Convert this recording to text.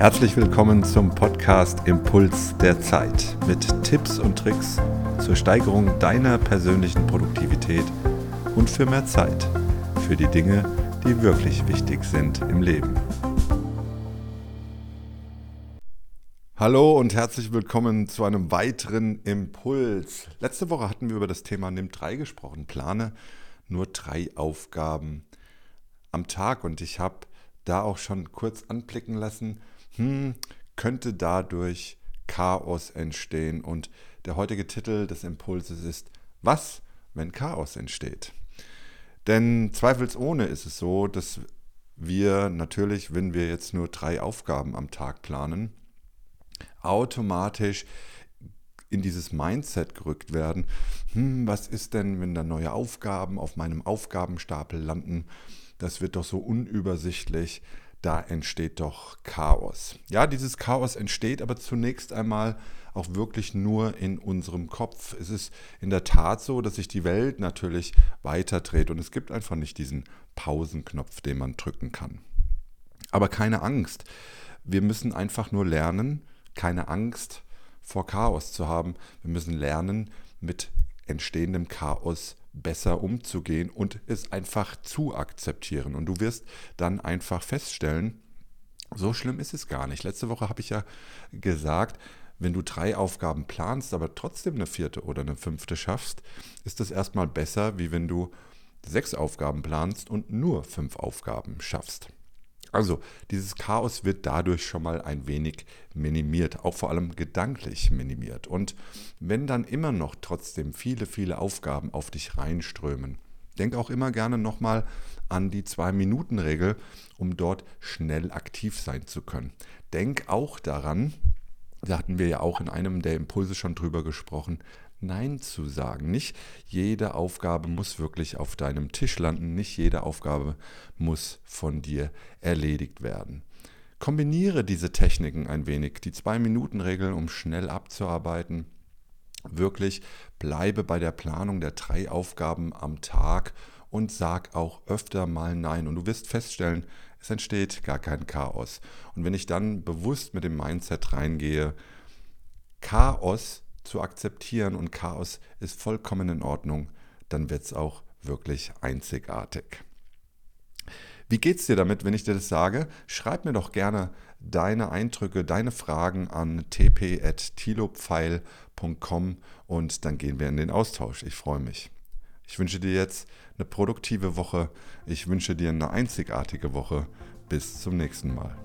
Herzlich willkommen zum Podcast Impuls der Zeit mit Tipps und Tricks zur Steigerung deiner persönlichen Produktivität und für mehr Zeit für die Dinge, die wirklich wichtig sind im Leben. Hallo und herzlich willkommen zu einem weiteren Impuls. Letzte Woche hatten wir über das Thema Nimm 3 gesprochen. Plane nur drei Aufgaben am Tag und ich habe da auch schon kurz anblicken lassen, hm, könnte dadurch Chaos entstehen. Und der heutige Titel des Impulses ist, was, wenn Chaos entsteht? Denn zweifelsohne ist es so, dass wir natürlich, wenn wir jetzt nur drei Aufgaben am Tag planen, automatisch in dieses Mindset gerückt werden, hm, was ist denn, wenn da neue Aufgaben auf meinem Aufgabenstapel landen? Das wird doch so unübersichtlich da entsteht doch Chaos. Ja, dieses Chaos entsteht aber zunächst einmal auch wirklich nur in unserem Kopf. Es ist in der Tat so, dass sich die Welt natürlich weiter dreht und es gibt einfach nicht diesen Pausenknopf, den man drücken kann. Aber keine Angst. Wir müssen einfach nur lernen, keine Angst vor Chaos zu haben. Wir müssen lernen, mit entstehendem Chaos besser umzugehen und es einfach zu akzeptieren. Und du wirst dann einfach feststellen, so schlimm ist es gar nicht. Letzte Woche habe ich ja gesagt, wenn du drei Aufgaben planst, aber trotzdem eine vierte oder eine fünfte schaffst, ist das erstmal besser, wie wenn du sechs Aufgaben planst und nur fünf Aufgaben schaffst. Also dieses Chaos wird dadurch schon mal ein wenig minimiert, auch vor allem gedanklich minimiert. Und wenn dann immer noch trotzdem viele, viele Aufgaben auf dich reinströmen, denk auch immer gerne nochmal an die Zwei-Minuten-Regel, um dort schnell aktiv sein zu können. Denk auch daran, da hatten wir ja auch in einem der Impulse schon drüber gesprochen, Nein zu sagen. Nicht jede Aufgabe muss wirklich auf deinem Tisch landen, nicht jede Aufgabe muss von dir erledigt werden. Kombiniere diese Techniken ein wenig, die Zwei-Minuten-Regel, um schnell abzuarbeiten. Wirklich bleibe bei der Planung der drei Aufgaben am Tag und sag auch öfter mal Nein. Und du wirst feststellen, es entsteht gar kein Chaos. Und wenn ich dann bewusst mit dem Mindset reingehe, Chaos zu akzeptieren und Chaos ist vollkommen in Ordnung, dann wird es auch wirklich einzigartig. Wie geht's dir damit, wenn ich dir das sage? Schreib mir doch gerne deine Eindrücke, deine Fragen an tp.tilopfeil.com und dann gehen wir in den Austausch. Ich freue mich. Ich wünsche dir jetzt eine produktive Woche. Ich wünsche dir eine einzigartige Woche. Bis zum nächsten Mal.